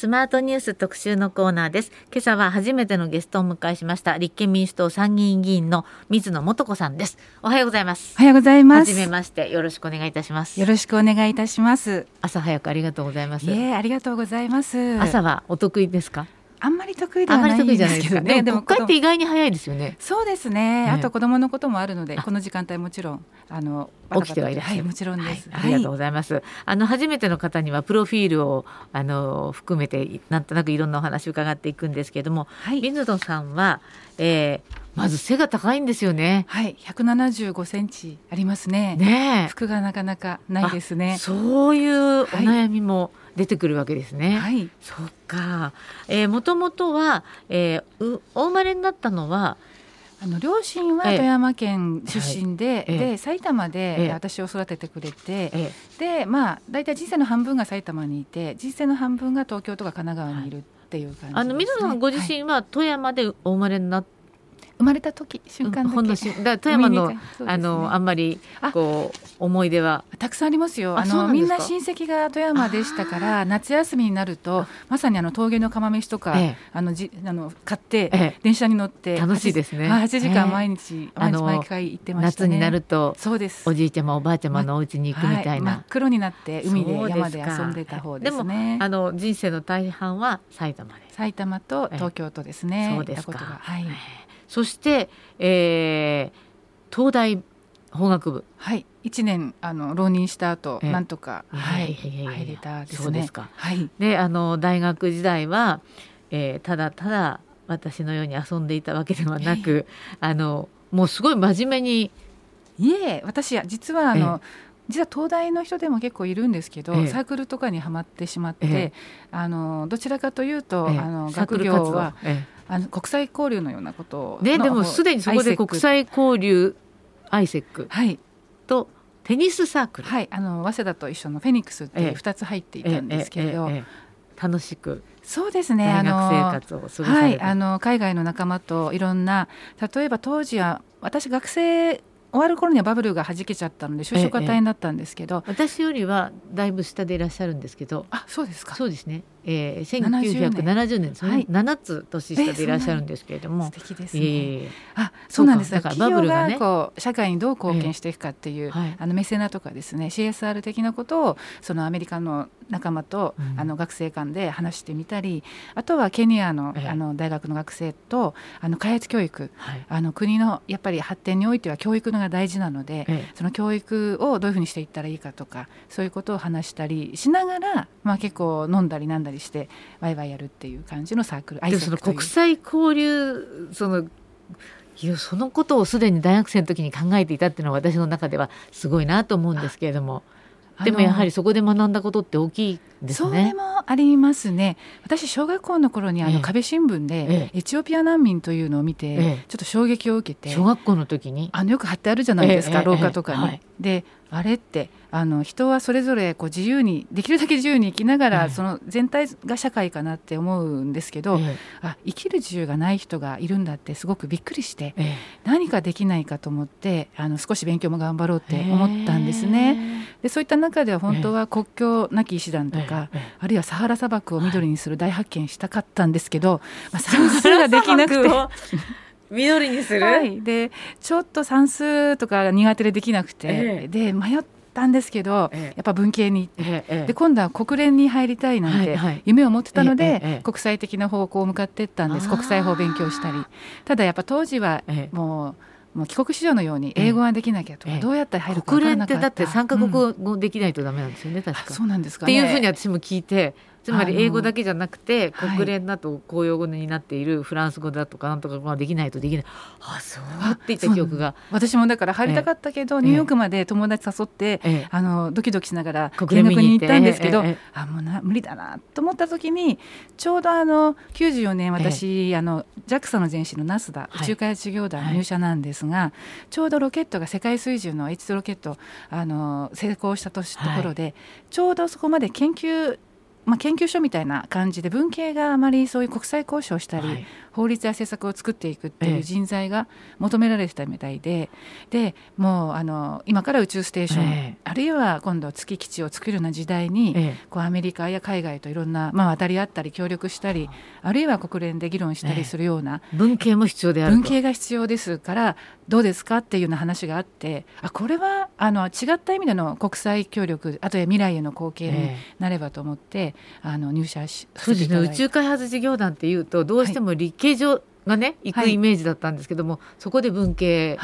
スマートニュース特集のコーナーです。今朝は初めてのゲストをお迎えしました立憲民主党参議院議員の水野素子さんです。おはようございます。おはようございます。初めましてよろしくお願いいたします。よろしくお願いいたします。朝早くありがとうございます。えありがとうございます。朝はお得意ですか？あんまり得意ではないんですけどね。でも国会って意外に早いですよね。そうですね。あと子供のこともあるので、この時間帯もちろんあの起きてはいらっしゃる、はい、もちろんです、はい、ありがとうございます。あの初めての方にはプロフィールをあの含めてなんとなくいろんなお話を伺っていくんですけれども、はい、水野さんは、えー、まず背が高いんですよね。はい、175センチありますね。ね服がなかなかないですね。そういうお悩みも出てくるわけですね。はい。そっか。えー、もともとは、えー、お生まれになったのは。あの両親は富山県出身で、ええ、で埼玉で私を育ててくれて、え、でまあ大体人生の半分が埼玉にいて人生の半分が東京とか神奈川にいるっていう感じ、ね、あの水野さんご自身は富山でお生まれになっ生まれた時瞬間だけ、だ富山の、ね、あのあんまりこう思い出は。たくさんありますよ。あのみんな親戚が富山でしたから夏休みになるとまさにあの峠の釜飯とか、ええ、あのじあの買って、え、電車に乗って楽しいですね。8時間毎日、毎日毎回行ってました、ね、夏になるとそうです。おじいちゃまおばあちゃまのお家に行くみたいな、はい、真っ黒になって海で山で遊んでた方ですね。あの人生の大半は埼玉で。埼玉と東京とですね、そうですか。はいそして、えー、東大法学部。はい。1年あの浪人した後、なんとか、はい、入れたですね。そうですか、はい、であの大学時代は、えー、ただただ私のように遊んでいたわけではなく、あのもうすごい真面目に。いえ私は実はあの、実は東大の人でも結構いるんですけど、ええ、サークルとかにはまってしまって、え、あのどちらかというと、あの学業は、あの国際交流のようなことねでもすでにそこで国際交流アイセック。とテニスサークル、はい、あの早稲田と一緒のフェニックスっていう2つ入っていたんですけれど、楽しく。そうですね。大学生活を過ごされはい、あの海外の仲間といろんな例えば当時は私学生終わる頃にはバブルがはじけちゃったので就職が大変だったんですけど、ええ、私よりはだいぶ下でいらっしゃるんですけど。あそうですか。そうですね、えー、1970年。ですね、はい、7つ年下でいらっしゃるんですけれども、素敵ですね、えー、あそうなんです。だからバブルがね。こう社会にどう貢献していくかっていう、えーはい、あのメセナとかですね CSR 的なことをそのアメリカの仲間と、うん、あの学生間で話してみたりあとはケニアの,、あの大学の学生とあの開発教育、はい、あの国のやっぱり発展においては教育のが大事なので、その教育をどういうふうにしていったらいいかとかそういうことを話したりしながら、まあ、結構飲んだりなんだりしてワイワイやるっていう感じのサークルでその国際交流そのいやそのことをすでに大学生の時に考えていたっていうのは私の中ではすごいなと思うんですけれども。でもやはりそこで学んだことって大きいですね。それもありますね。私小学校の頃にあの壁新聞でエチオピア難民というのを見てちょっと衝撃を受けて、小学校の時に？あのよく貼ってあるじゃないですか、廊下とかに。はい、であれってあの人はそれぞれこう自由にできるだけ自由に生きながら、その全体が社会かなって思うんですけど、ええ、あ生きる自由がない人がいるんだってすごくびっくりして、え、何かできないかと思ってあの少し勉強も頑張ろうって思ったんですね。でそういった中では本当は国境なき医師団とか、あるいはサハラ砂漠を緑にする大発見したかったんですけど、まあ、算数ができなくて。緑にする、はい、でちょっと算数とか苦手でできなくて、ええ、で迷ったんですけど、え、やっぱ文系にで今度は国連に入りたいなんて夢を持ってたので、国際的な方向を向かっていったんです。国際法を勉強したり。ただやっぱ当時はもう。もう帰国子女のように英語ができなきゃと。か、どうやったら入るか分からなかった、国連ってだって三カ国語できないとダメなんですよね、確か。そうなんですか、っていうふうに私も聞いてつまり英語だけじゃなくて国連だと公用語になっているフランス語だとかなんとかができないとできない。あそうって言った記憶が。私もだから入りたかったけど、えー、ニューヨークまで友達誘って、えー、あのドキドキしながら見学に行ったんですけど、えー、あもうな無理だなと思った時にちょうどあの94年私、あの JAXA の前身のナスダ宇宙開発事業団入社なんですが、はい、ちょうどロケットが世界水準の H2 ロケットあの成功した年ところで、はい、ちょうどそこまで研究まあ、研究所みたいな感じで文系があまりそういう国際交渉したり、法律や政策を作っていくっていう人材が求められてたみたいで、でもうあの今から宇宙ステーション、えー、あるいは今度月基地を作るような時代に、えー、こうアメリカや海外といろんな、まあ、渡り合ったり協力したりあるいは国連で議論したりするような、えー、文系も必要である文系が必要ですからどうですかっていうような話があってあこれはあの違った意味での国際協力あとは未来への貢献になればと思って、あの入社しそうですね宇宙開発事業団っていうとどうしても立系上がね、行くイメージだったんですけども、そこで文系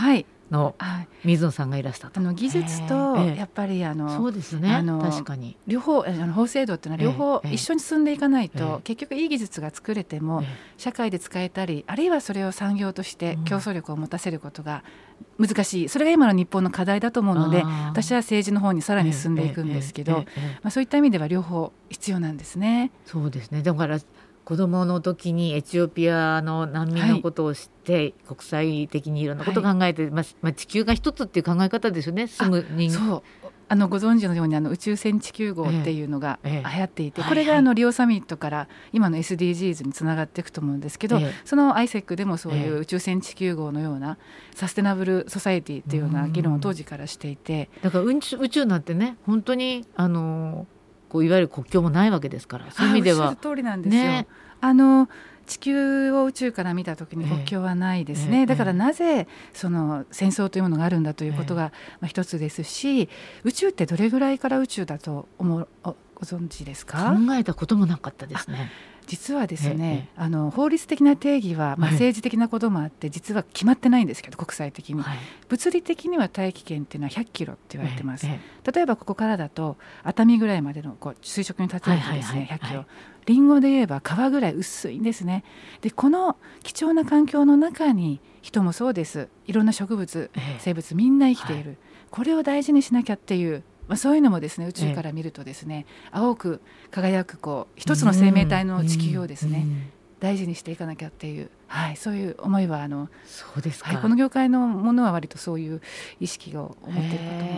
の水野さんがいらしたあの技術とやっぱりあの、そうですね。確かに。両方あの法制度っていうのは両方一緒に進んでいかないと、結局いい技術が作れても、社会で使えたりあるいはそれを産業として競争力を持たせることが難しい。それが今の日本の課題だと思うので私は政治の方にさらに進んでいくんですけど、まあ、そういった意味では両方必要なんですね。そうですね。だから子供の時にエチオピアの難民のことを知って、はい、国際的にいろんなことを考えて、はい、まあ、地球が一つっていう考え方ですよねすぐ人そう。あのご存知のようにあの宇宙船地球号っていうのが流行っていて、これがあのリオサミットから今の SDGs につながっていくと思うんですけど、その ISEC でもそういう宇宙船地球号のようなサステナブルソサエティっていうような議論を当時からしていて、だから宇宙なんてね本当にあのこういわゆる国境もないわけですからそういう意味では。通りなんですよ、ね、あの地球を宇宙から見た時に国境はないですね、えーえ。ー、だからなぜその戦争というものがあるんだということが、まあ、一つですし宇宙ってどれぐらいから宇宙だと思うご存知ですか？考えたこともなかったですね。実はですね、あの法律的な定義は、まあ、政治的なこともあって、実は決まってないんですけど国際的に、はい、物理的には大気圏っていうのは100キロって言われてます、例えばここからだと熱海ぐらいまでのこう垂直に立てるとですね、100キロ、りんごで言えば皮ぐらい薄いんですね。でこの貴重な環境の中に人もそうです。いろんな植物、生物みんな生きている、はい、これを大事にしなきゃっていうまあ、そういうのもですね宇宙から見るとですね、青く輝くこう一つの生命体の地球をですね、大事にしていかなきゃっていう、はい、そういう思いはあのそうですはい、この業界のものは割とそういう意識を持っていることも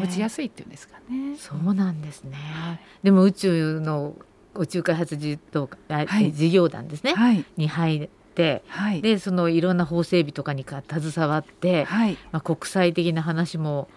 持ちやすいっていうんですかね。そうなんですね、はい、でも宇宙の宇宙開発事はい、事業団ですね、はい、に入って、はい、でそのいろんな法整備とかにか携わって、はい。まあ、国際的な話も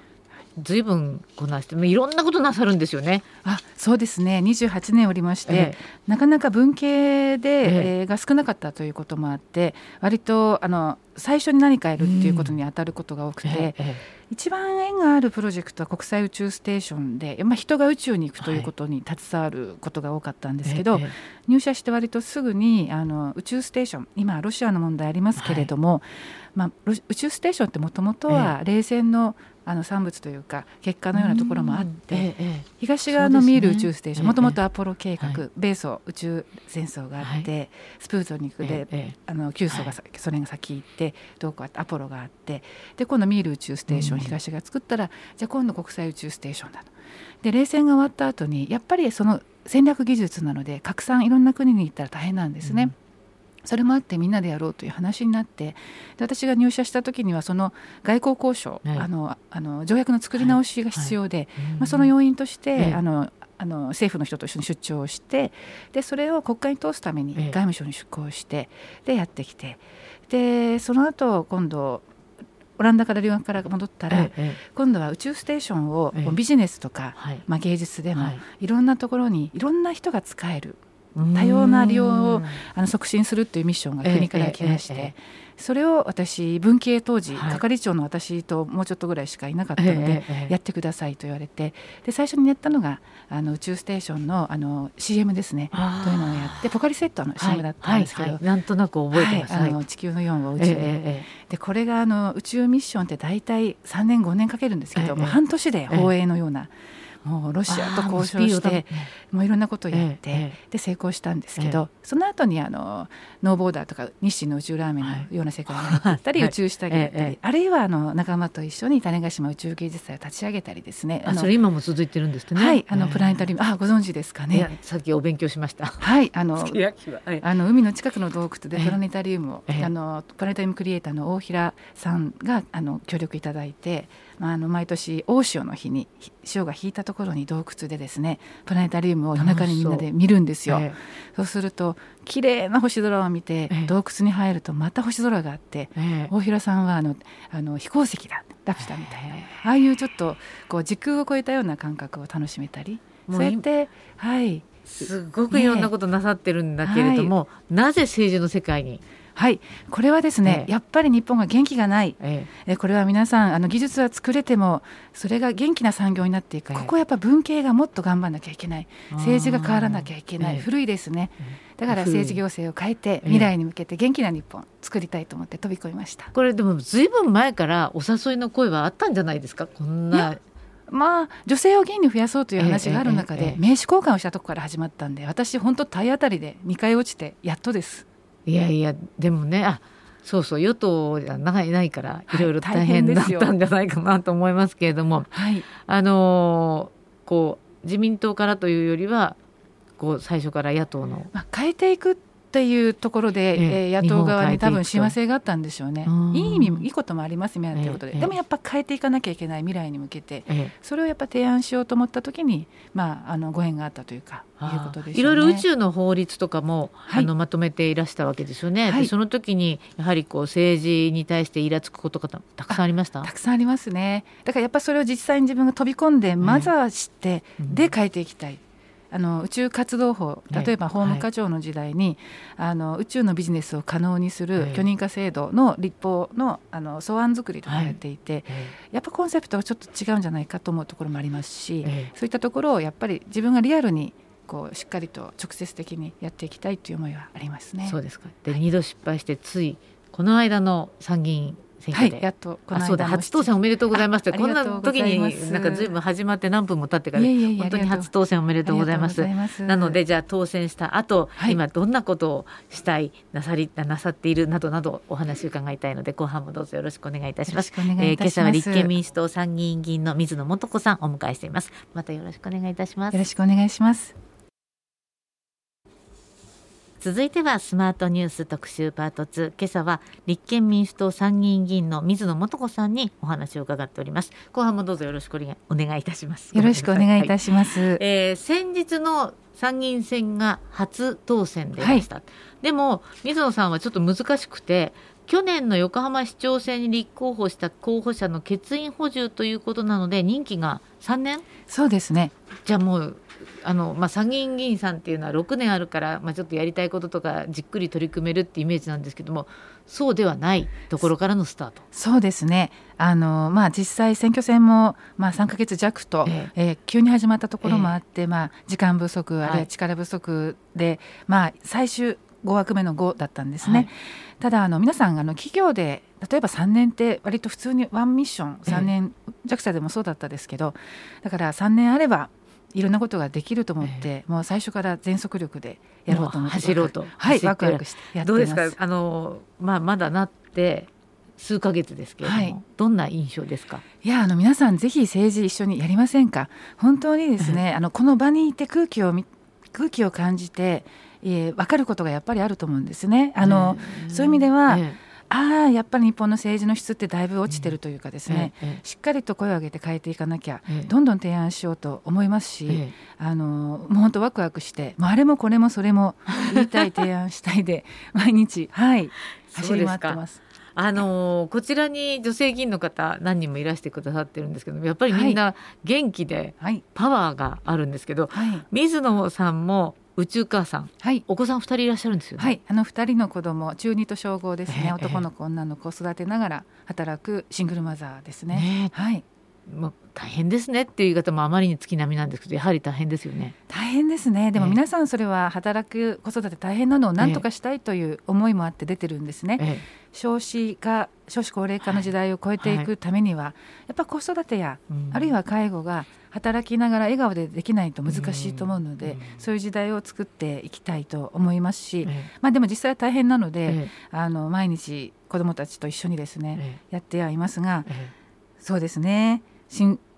ずいぶんこなしていろんなことなさるんですよね。あそうですね。28年おりまして、ええ、なかなか文系で、ええ。が少なかったということもあって割とあの最初に何かやるっていうことに当たることが多くて、うん、一番縁があるプロジェクトは国際宇宙ステーションで、まあ、人が宇宙に行くということに携わることが多かったんですけど、はい、入社して割とすぐにあの宇宙ステーション今ロシアの問題ありますけれども、はい、まあ、宇宙ステーションってもともとは冷戦のあの産物というか結果のようなところもあって、ええ、東側のミール宇宙ステーションもともとアポロ計画、え、米ソ宇宙戦争があって、はい、スプートニクで、あの旧ソが、ソ連が先行ってどうこうアポロがあってで今度ミール宇宙ステーション、東が作ったらじゃあ今度国際宇宙ステーションだと。で冷戦が終わった後にやっぱりその戦略技術なので拡散いろんな国に行ったら大変なんですね。うんそれもあってみんなでやろうという話になってで私が入社した時にはその外交交渉、はい、あのあの条約の作り直しが必要で、はい。はい、まあ、その要因として、あのあの政府の人と一緒に出張をしてでそれを国会に通すために外務省に出向してでやってきてでその後今度オランダから留学から戻ったら、今度は宇宙ステーションをビジネスとか、まあ、芸術でも、い、ろんなところにいろんな人が使える多様な利用をあの促進するっていうミッションが国から来まして、それを私文系当時、係長の私ともうちょっとぐらいしかいなかったので、やってくださいと言われてで最初にやったのがあの宇宙ステーションのあの CM ですね。というのをやってポカリセットの CM だったんですけど、なんとなく覚えてます、あの地球の4を宇宙で,、でこれがあの宇宙ミッションって大体3年5年かけるんですけど、もう半年で放映のような。もうロシアと交渉してもういろんなことをやって、で成功したんですけど、その後にあのノーボーダーとか日清の宇宙ラーメンのような世界になったり、宇宙下着だったり、あるいはあの仲間と一緒に種子島宇宙芸術祭を立ち上げたりですね。あそれ今も続いてるんですね。はいあのプラネタリウム。あご存知ですかね。さっきお勉強しました。はいあのあの海の近くの洞窟でプラネタリウムを、あのプラネタリウムクリエイターの大平さんがあの協力いただいて、まあ、あの毎年大潮の日に潮が引いたとところに洞窟でですねプラネタリウムを夜中にみんなで見るんですよ。そう。ええ、そうすると綺麗な星空を見て、え、洞窟に入るとまた星空があって、大平さんはあのあの飛行石だラピュタみたいな、ああいうちょっとこう時空を超えたような感覚を楽しめたりそうやってはい。すごくいろんなことなさってるんだけれども、ねはい、なぜ政治の世界にはい。これはですね、ええ、やっぱり日本が元気がない、ええ、これは皆さんあの技術は作れてもそれが元気な産業になっていく、ここはやっぱ文系がもっと頑張らなきゃいけない。政治が変わらなきゃいけない、古いですね、だから政治行政を変えて未来に向けて元気な日本作りたいと思って飛び込みました、これでもずいぶん前からお誘いの声はあったんじゃないですか？こんな。まあ、女性を議員に増やそうという話がある中で、名刺交換をしたところから始まったんで私本当体当たりで2回落ちてやっとです。いやいやでもねあそうそう与党じゃないないからいろいろ大変だったんじゃないかなと思いますけれども、はい、あのこう自民党からというよりはこう最初から野党の。まあ、変えていくっていうところで、ええ野党側に多分親和性があったんでしょうね。いい意味いいこともありますみたいなことで、えでもやっぱ変えていかなきゃいけない未来に向けて、え、それをやっぱ提案しようと思った時に、まあ、あのご縁があったというかいろいろ宇宙の法律とかも、はい、あのまとめていらしたわけですよね。はい、その時にやはりこう政治に対してイラつくことがたくさんありました？たくさんありますね。だからやっぱそれを実際に自分が飛び込んでまずは知って、で変えていきたい。あの宇宙活動法例えば法務課長の時代に、はい、あの宇宙のビジネスを可能にする許認可制度の立法のあの草案作りとされていて、はい、やっぱコンセプトがちょっと違うんじゃないかと思うところもありますし、そういったところをやっぱり自分がリアルにこうしっかりと直接的にやっていきたいという思いはありますね。そうですか。で、はい、2度失敗してついこの間の参議院選挙で、はい、やっとこの間初当選おめでとうございますってこんな時になんかずいぶん始まって何分も経ってから本当に初当選おめでとうございますなのでじゃあ当選した後、はい、今どんなことをしたいなさりなさっているなどなどお話を伺いたいので後半もどうぞよろしくお願いいたしますえー、今朝は立憲民主党参議院議員の水野素子さんお迎えしていますまたよろしくお願いいたしますよろしくお願いします続いてはスマートニュース特集パート2今朝は立憲民主党参議院議員の水野素子さんにお話を伺っております。後半もどうぞよろしくお願いいたします。よろしくお願いいたします、はい、えー、先日の参議院選が初当選でした、はい、でも水野さんはちょっと難しくて去年の横浜市長選に立候補した候補者の欠員補充ということなので任期が3年？そうですね。じゃあもうあの、まあ、参議院議員さんっていうのは6年あるから、まあ、ちょっとやりたいこととかじっくり取り組めるってイメージなんですけどもそうではないところからのスタート。そうですね。あの、まあ、実際選挙戦も、まあ、3か月弱と、ええ。えー、急に始まったところもあって、えまあ、時間不足あるいは力不足で、はい、まあ、最終5枠目の5だったんですね。はい、ただあの皆さんあの企業で例えば3年って割と普通にワンミッション3年、JAXA でもそうだったですけどだから3年あればいろんなことができると思って、もう最初から全速力でやろうと思って走ろうと。はいワクワクしてやってどうですか？あの、まあ、まだなって数ヶ月ですけれども、はい、どんな印象ですか？いやあの皆さんぜひ政治一緒にやりませんか？本当にですねあのこの場にいて空気を空気を感じて、えー、分かることがやっぱりあると思うんですね。あの、そういう意味では、ああやっぱり日本の政治の質ってだいぶ落ちてるというかですね、しっかりと声を上げて変えていかなきゃ、え、どんどん提案しようと思いますし、あのもう本当ワクワクしてあれもこれもそれも言いたい提案したいで 毎日はい走り回ってます。あのこちらに女性議員の方何人もいらしてくださってるんですけどやっぱりみんな元気でパワーがあるんですけど、はいはい、水野さんも宇宙母さん、はい、お子さん二人いらっしゃるんですよ、ね、はい。あの二人の子供中二と小五ですね、えー、男の子女の子を育てながら働くシングルマザーですね。ねはい。まあ、大変ですねっていう言い方もあまりに月並みなんですけどやはり大変ですよね。大変ですね。でも皆さんそれは働く子育て大変なのを何とかしたいという思いもあって出てるんですね、ええ、少子化少子高齢化の時代を超えていくためには、はい、やっぱ子育てや、うん、あるいは介護が働きながら笑顔でできないと難しいと思うので、うん、そういう時代を作っていきたいと思いますし、え、まあ、でも実際は大変なので、あの毎日子どもたちと一緒にですね、やってはいますが、そうですね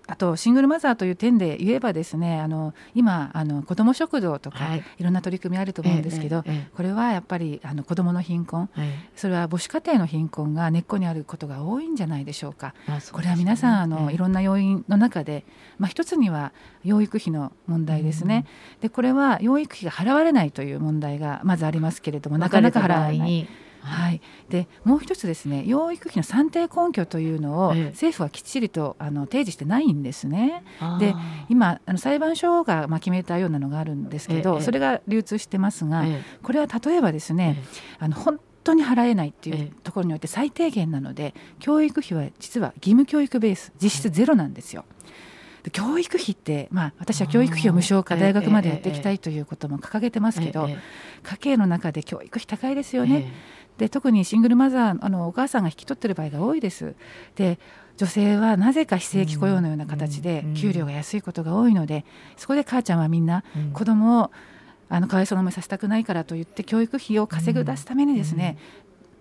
あとシングルマザーという点で言えばですねあの今あの子ども食堂とか、はい、いろんな取り組みあると思うんですけど、えええ、これはやっぱりあの子どもの貧困、それは母子家庭の貧困が根っこにあることが多いんじゃないでしょうか。うね、これは皆さんあの、いろんな要因の中で、まあ、一つには養育費の問題ですね。うん、でこれは養育費が払われないという問題がまずありますけれどもなかなか払われない。はい、でもう一つですね養育費の算定根拠というのを政府はきっちりとあの提示してないんですね。で今あの裁判所がまあ決めたようなのがあるんですけど、それが流通してますが、これは例えばですね、あの本当に払えないっていうところにおいて最低限なので教育費は実は義務教育ベース実質ゼロなんですよ。教育費って、まあ、私は教育費を無償化大学までやっていきたいということも掲げてますけど、家計の中で教育費高いですよね。で特にシングルマザーあのお母さんが引き取ってる場合が多いです。で女性はなぜか非正規雇用のような形で給料が安いことが多いのでそこで母ちゃんはみんな子供をあのかわいそうな思いさせたくないからと言って教育費を稼ぐ出すためにですね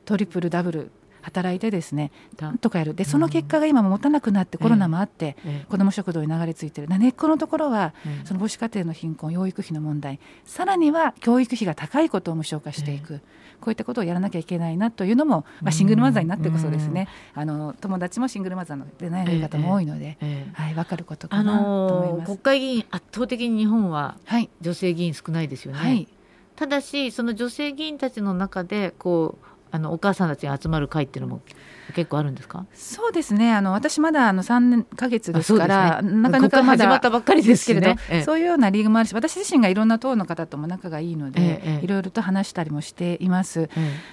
トリプルダブル働いてですねなんとかやる。でその結果が今も持たなくなってコロナもあって、子ども食堂に流れ着いてる。根っこのところは、その母子家庭の貧困養育費の問題。さらには教育費が高いことを無償化していく。こういったことをやらなきゃいけないなというのも、まあ、シングルマザーになってこそですね、あの友達もシングルマザーでない方も多いので、はい、分かることかなと思います、国会議員圧倒的に日本は女性議員少ないですよね。はい、ただしその女性議員たちの中でこうあのお母さんたちが集まる会っていうのも結構あるんですか？そうですね。あの私まだあの3か月ですから、ね、なかなかまだ始まったばっかりですけれど、ねええ、そういうようなリーグもあるし私自身がいろんな党の方とも仲がいいので、え、いろいろと話したりもしています。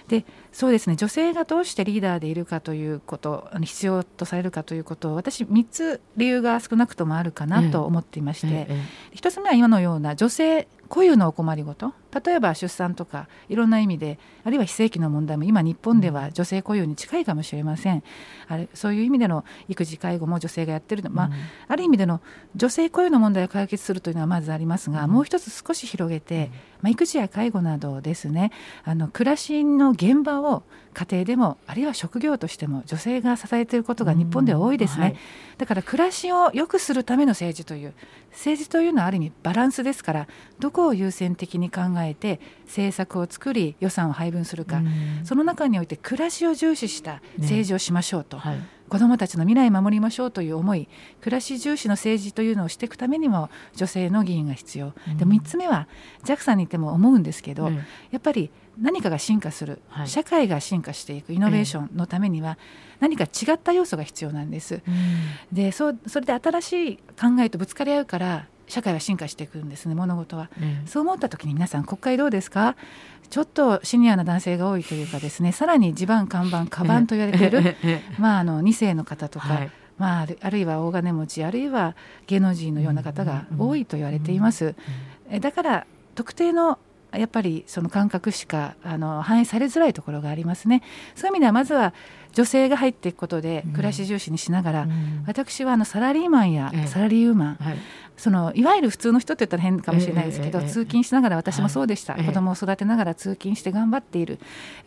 でそうですね。女性がどうしてリーダーでいるかということ必要とされるかということを私3つ理由が少なくともあるかなと思っていまして、1つ目は今のような女性固有のお困りごと例えば出産とかいろんな意味であるいは非正規の問題も今日本では女性固有に近いかもしれません。あれそういう意味での育児介護も女性がやってるの、まあ、ある意味での女性固有の問題を解決するというのはまずありますが、もう一つ少し広げて、まあ、育児や介護などですねあの暮らしの現場を家庭でもあるいは職業としても女性が支えていることが日本では多いですね、はい、だから暮らしを良くするための政治という政治というのはある意味バランスですからどこを優先的に考えて政策を作り予算を配分するか。その中において暮らしを重視した政治をしましょうと。ねはい。子どもたちの未来を守りましょうという思い。暮らし重視の政治というのをしていくためにも女性の議員が必要、うん、で3つ目は JAXA にいても思うんですけど、うん、やっぱり何かが進化する、はい、社会が進化していくイノベーションのためには何か違った要素が必要なんです。うん、でそそれで新しい考えとぶつかり合うから社会は進化していくんですね物事は、うん、そう思った時に皆さん国会どうですか？ちょっとシニアな男性が多いというかですねさらに地盤看板カバンと言われている、まあ、あの2世の方とか、はい、まあ、あるいは大金持ちあるいは芸能人のような方が多いと言われています。えだから特定のやっぱりその感覚しかあの反映されづらいところがありますね。そういう意味ではまずは女性が入っていくことで暮らし重視にしながら、うん、私はあのサラリーマンやサラリーウーマン、はい、そのいわゆる普通の人って言ったら変かもしれないですけど、えー、通勤しながら私もそうでした、はい、子供を育てながら通勤して頑張っている。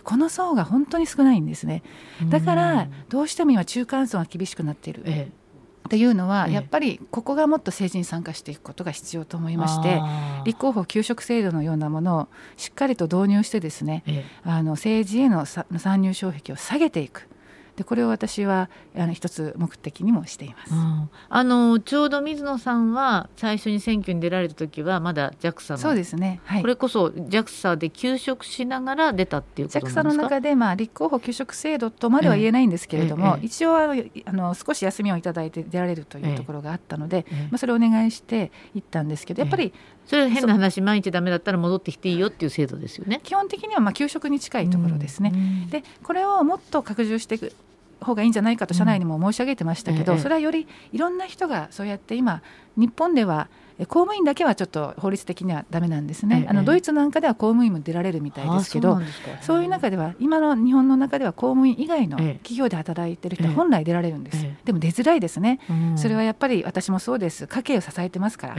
この層が本当に少ないんですね。だからどうしても今中間層が厳しくなっている。えーっていうのは、やっぱりここがもっと政治に参加していくことが必要と思いまして立候補給食制度のようなものをしっかりと導入してですね、あの政治への参入障壁を下げていくでこれを私はあの一つ目的にもしています、うん、あのちょうど水野さんは最初に選挙に出られた時はまだ JAXA のそうですね、はい、これこそ JAXA で休職しながら出たっていうことですか？JAXA の中で、まあ、立候補給食制度とまでは言えないんですけれども、ええ、一応あのあの少し休みをいただいて出られるというところがあったので、え、まあ、それをお願いして行ったんですけどやっぱり、それ変な話毎日ダメだったら戻ってきていいよっていう制度ですよね。基本的にはまあ給食に近いところですね、うん、でこれをもっと拡充していく方がいいんじゃないかと社内にも申し上げてましたけど、うん、それはよりいろんな人がそうやって今日本では公務員だけはちょっと法律的にはだめなんですね、ええ、あのドイツなんかでは公務員も出られるみたいですけどそういう中では今の日本の中では公務員以外の企業で働いてる人は本来出られるんです、え、でも出づらいですね、うん、それはやっぱり私もそうです。家計を支えてますから、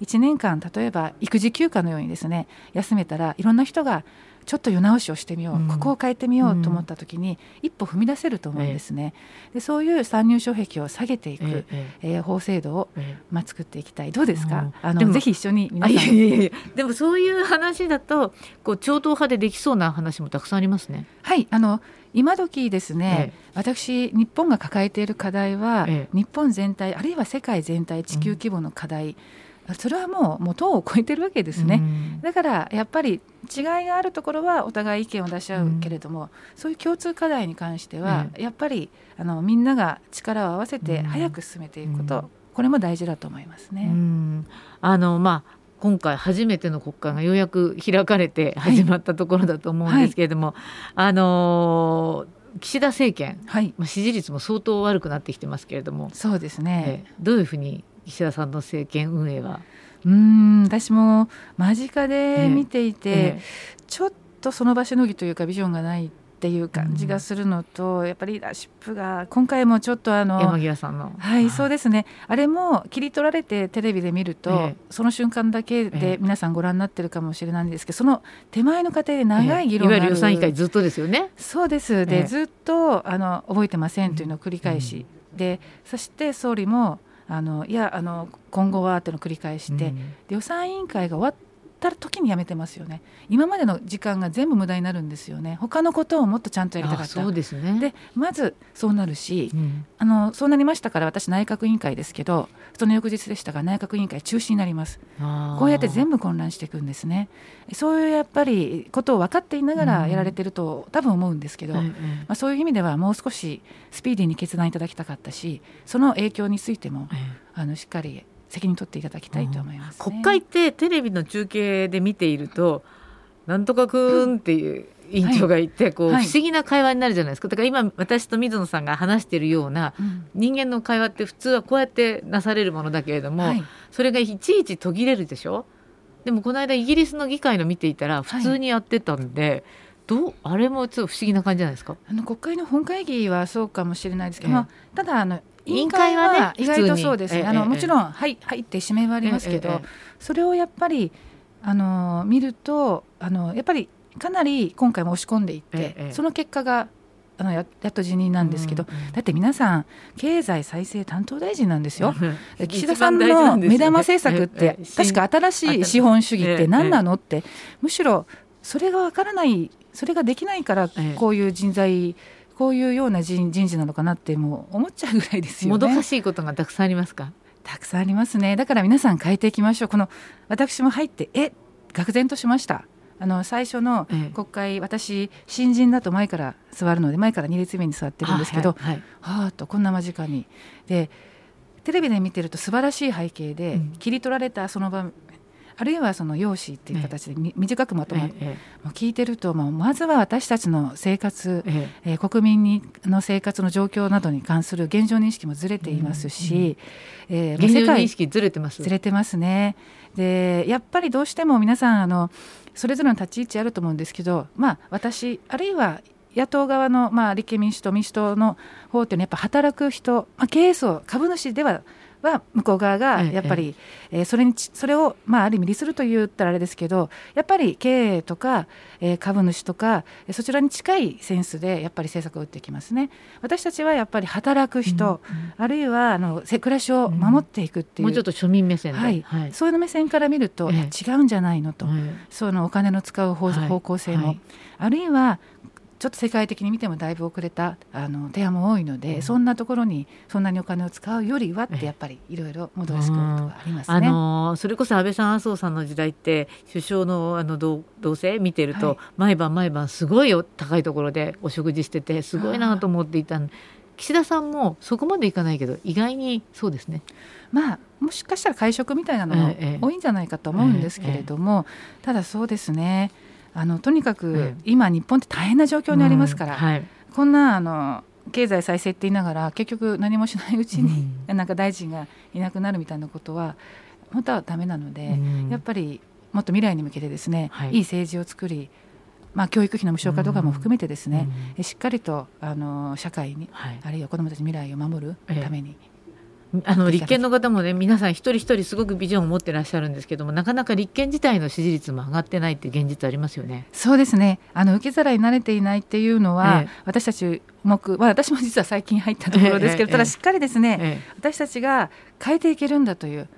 1年間例えば育児休暇のようにですね休めたらいろんな人がちょっと世直しをしてみよう、うん、ここを変えてみようと思った時に、一歩踏み出せると思うんですね。でそういう参入障壁を下げていく、えええー、法制度を、まあ、作っていきたい。どうですか、あのぜひ一緒に皆さん。いやいやいや。でもそういう話だとこう超党派でできそうな話もたくさんありますね。はいあの今時ですね、ええ、私日本が抱えている課題は、え、日本全体あるいは世界全体地球規模の課題、うんそれはもうもう党を超えてるわけですね、うん、だからやっぱり違いがあるところはお互い意見を出し合うけれども、うん、そういう共通課題に関しては、やっぱりあのみんなが力を合わせて早く進めていくこと、これも大事だと思いますね。あのまあ今回初めての国会がようやく開かれて始まったところだと思うんですけれども、はい。はい、あの岸田政権、はい、まあ、支持率も相当悪くなってきてますけれどもそうですね、えどういうふうに岸田さんの政権運営は？うん私も間近で見ていて、ええ、ちょっとその場しのぎというかビジョンがないっていう感じがするのと、うん、やっぱりリーダーシップが今回もちょっとあの山際さんの。はい、そうですね。あれも切り取られてテレビで見ると、え、その瞬間だけで皆さんご覧になってるかもしれないんですけどその手前の過程で長い議論がある、いわゆる予算委員会ずっとですよね。そうですで、ずっとあの覚えてませんというのを繰り返し、うん、でそして総理もあのいやあの今後はっていうのを繰り返して、うん、予算委員会が終わった時にやめてますよね。今までの時間が全部無駄になるんですよね。他のことをもっとちゃんとやりたかった。そうですね。でまずそうなるし、うん、あのそうなりましたから私内閣委員会ですけどその翌日でしたが内閣委員会中止になります。こうやって全部混乱していくんですね。そういうやっぱりことを分かっていながらやられてると、多分思うんですけど、うん、まあ、そういう意味ではもう少しスピーディーに決断いただきたかったしその影響についても、あのしっかり責任取っていただきたいと思います、ね、国会ってテレビの中継で見ているとなんとかくんっていう委員長がいて、こう、不思議な会話になるじゃないですか。だから今私と水野さんが話しているような、人間の会話って普通はこうやってなされるものだけれども、それがいちいち途切れるでしょ？でもこの間イギリスの議会の見ていたら普通にやってたんで、どうあれもちょっと不思議な感じじゃないですか？あの国会の本会議はそうかもしれないですけど、ええ、ただあの委員会はね意外とそうですね、あのもちろん「はいはい」って指名はありますけど、それをやっぱりあの見るとあのやっぱりかなり今回も押し込んでいって、その結果があのややっと辞任なんですけど、うんうん、だって皆さん経済再生担当大臣なんですよ。岸田さんの目玉政策って、確か新しい資本主義って何なのって、むしろそれがわからないそれができないからこういう人材、こういうような人人事なのかなってもう思っちゃうぐらいですよね。もどかしいことがたくさんありますか？たくさんありますね。だから皆さん変えていきましょう。この私も入ってえ愕然としました。あの最初の国会、ええ、私新人だと前から座るので前から2列目に座ってるんですけど、はいはい、はあとこんな間近に。でテレビで見てると素晴らしい背景で、切り取られたその場あるいはその用紙っていう形で、短くまとまって、ええ、聞いてるともうまずは私たちの生活、ええ。国民にの生活の状況などに関する現状認識もずれていますし、うんうん、えー、現状認識ずれてます。ずれてますね。でやっぱりどうしても皆さんあのそれぞれの立ち位置あると思うんですけど、まあ、私あるいは野党側の、まあ、立憲民主党民主党の方っていうのはやっぱ働く人、まあ、経営層株主ではは向こう側がやっぱり、ええ。それにそれを、まあ、ある意味利すると言ったらあれですけどやっぱり経営とか、えー、株主とかそちらに近いセンスでやっぱり政策を打っていきますね。私たちはやっぱり働く人、うんうん、あるいはあの暮らしを守っていくっていう、うん、もうちょっと庶民目線で、はい。はい、そういう目線から見ると、ええ、違うんじゃないのと、そのお金の使う方,、方向性も、はい、あるいはちょっと世界的に見てもだいぶ遅れたあの提案も多いので、うん、そんなところにそんなにお金を使うよりはってやっぱりいろいろ戻し込むとかありますね、あのそれこそ安倍さん麻生さんの時代って首相のあの同同棲見てると、はい、毎晩毎晩すごい高いところでお食事しててすごいなと思っていた岸田さんもそこまでいかないけど意外にそうですね。まあもしかしたら会食みたいなのも多いんじゃないかと思うんですけれども、ただそうですねあのとにかく今日本って大変な状況にありますから、うん。はい、こんなあの経済再生って言いながら結局何もしないうちに、うん、なんか大臣がいなくなるみたいなことは本当はダメなので、うん、やっぱりもっと未来に向けてですね、はい、いい政治を作りまあ、教育費の無償化とかも含めてですね、うん、しっかりとあの社会に、はい、あるいは子どもたち未来を守るためにあの立憲の方もね皆さん一人一人すごくビジョンを持ってらっしゃるんですけどもなかなか立憲自体の支持率も上がってないって現実ありますよね。そうですねあの受け皿に慣れていないっていうのは、ええ、私たち目、まあ、私も実は最近入ったところですけど、ただしっかりですね、私たちが変えていけるんだという、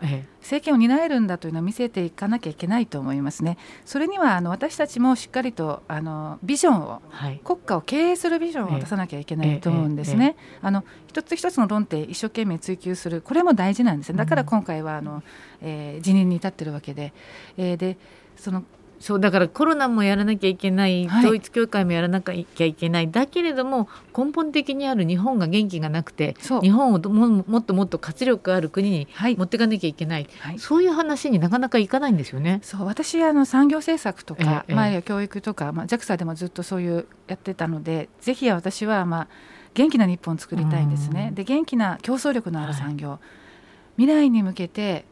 政権を担えるんだというのを見せていかなきゃいけないと思いますね。それにはあの私たちもしっかりとあのビジョンを、はい、国家を経営するビジョンを出さなきゃいけないと思うんですね。あの一つ一つの論点一生懸命追求するこれも大事なんですだから今回はあの、えー、辞任に至ってるわけで、えー、でそのそうだからコロナもやらなきゃいけない、はい、統一教会もやらなきゃいけない。だけれども根本的にある日本が元気がなくて日本をももっともっと活力ある国に持っていかなきゃいけない、はい、そういう話になかなかいかないんですよね。そう私あの産業政策とか、ええ、前は教育とか、まあ、JAXA でもずっとそういうやってたのでぜひ私は、まあ、元気な日本を作りたいんですね。で元気な競争力のある産業、はい、未来に向けて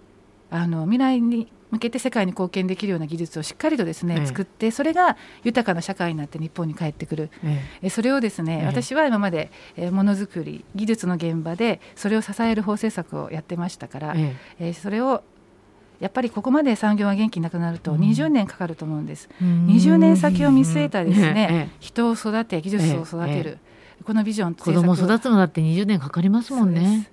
あの未来に向けて世界に貢献できるような技術をしっかりとですね、ええ、作ってそれが豊かな社会になって日本に帰ってくる、え、それをですね、私は今までものづくり技術の現場でそれを支える法政策をやってましたから、えそれをやっぱりここまで産業が元気なくなると20年かかると思うんです、うん、20年先を見据えたですね、人を育て技術を育てる、このビジョン子供育つのだって20年かかりますもんね。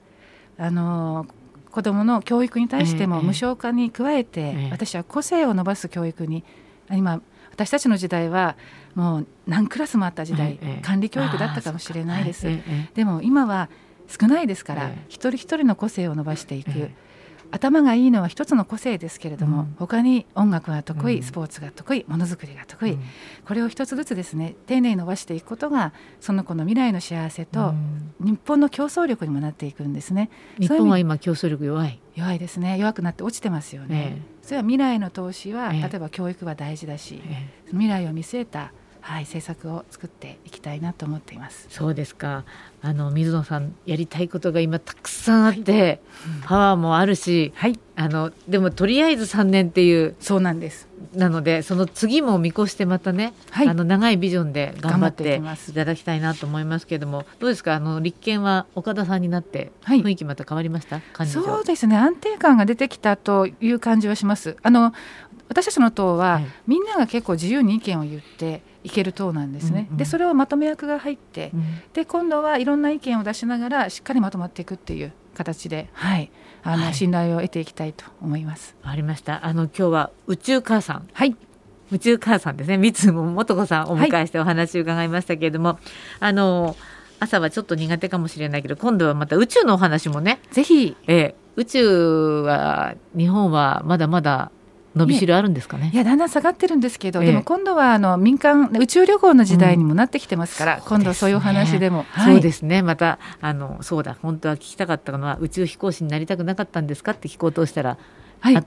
あの子どもの教育に対しても無償化に加えて、私は個性を伸ばす教育に今私たちの時代はもう何クラスもあった時代、管理教育だったかもしれないです、でも今は少ないですから、一人一人の個性を伸ばしていく、頭がいいのは一つの個性ですけれども、うん、他に音楽が得意、うん、スポーツが得意ものづくりが得意、うん、これを一つずつですね丁寧に伸ばしていくことがその子の未来の幸せと、日本の競争力にもなっていくんですね。日本は今競争力弱い。弱いですね。弱くなって落ちてますよね、えー、それは未来の投資は、えー、例えば教育は大事だし、えー、未来を見据えたはい、政策を作っていきたいなと思っています。そうですか。あの水野さんやりたいことが今たくさんあって、はい。パワーもあるし、はい、あのでもとりあえず3年っていうそうなんです。なのでその次も見越してまたね、はい、あの長いビジョンで頑張っていただきたいなと思いますけれどもどうですか？あの立憲は岡田さんになって雰囲気また変わりました、はい、そうですね安定感が出てきたという感じはします。あの私たちの党は、はい、みんなが結構自由に意見を言っていける党なんですね、うんうん、でそれをまとめ役が入って、うん、で今度はいろんな意見を出しながらしっかりまとまっていくっていう形で、はい、あの、はい、信頼を得ていきたいと思います。ありました。あの今日は宇宙母さん、はい、宇宙母さんですね、三つもと子さんお迎えしてお話を伺いましたけれども、はい、あの朝はちょっと苦手かもしれないけど、今度はまた宇宙のお話もね、ぜひ、えー、宇宙は日本はまだまだ伸びしろあるんですかね、ね、いやだんだん下がってるんですけど、ええ、でも今度はあの民間宇宙旅行の時代にもなってきてますから、うん、今度そういうお話でも、はい、そうですね。またあのそうだ。本当は聞きたかったのは宇宙飛行士になりたくなかったんですかって聞こうとしたらはい、あ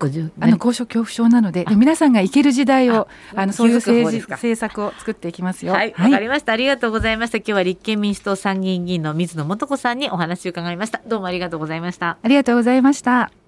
の高所恐怖症なので皆さんが行ける時代をあのそういう政治政策を作っていきますよ。はい、わ、はい、かりました。ありがとうございました。今日は立憲民主党参議院議員の水野素子さんにお話を伺いました。どうもありがとうございました。ありがとうございました。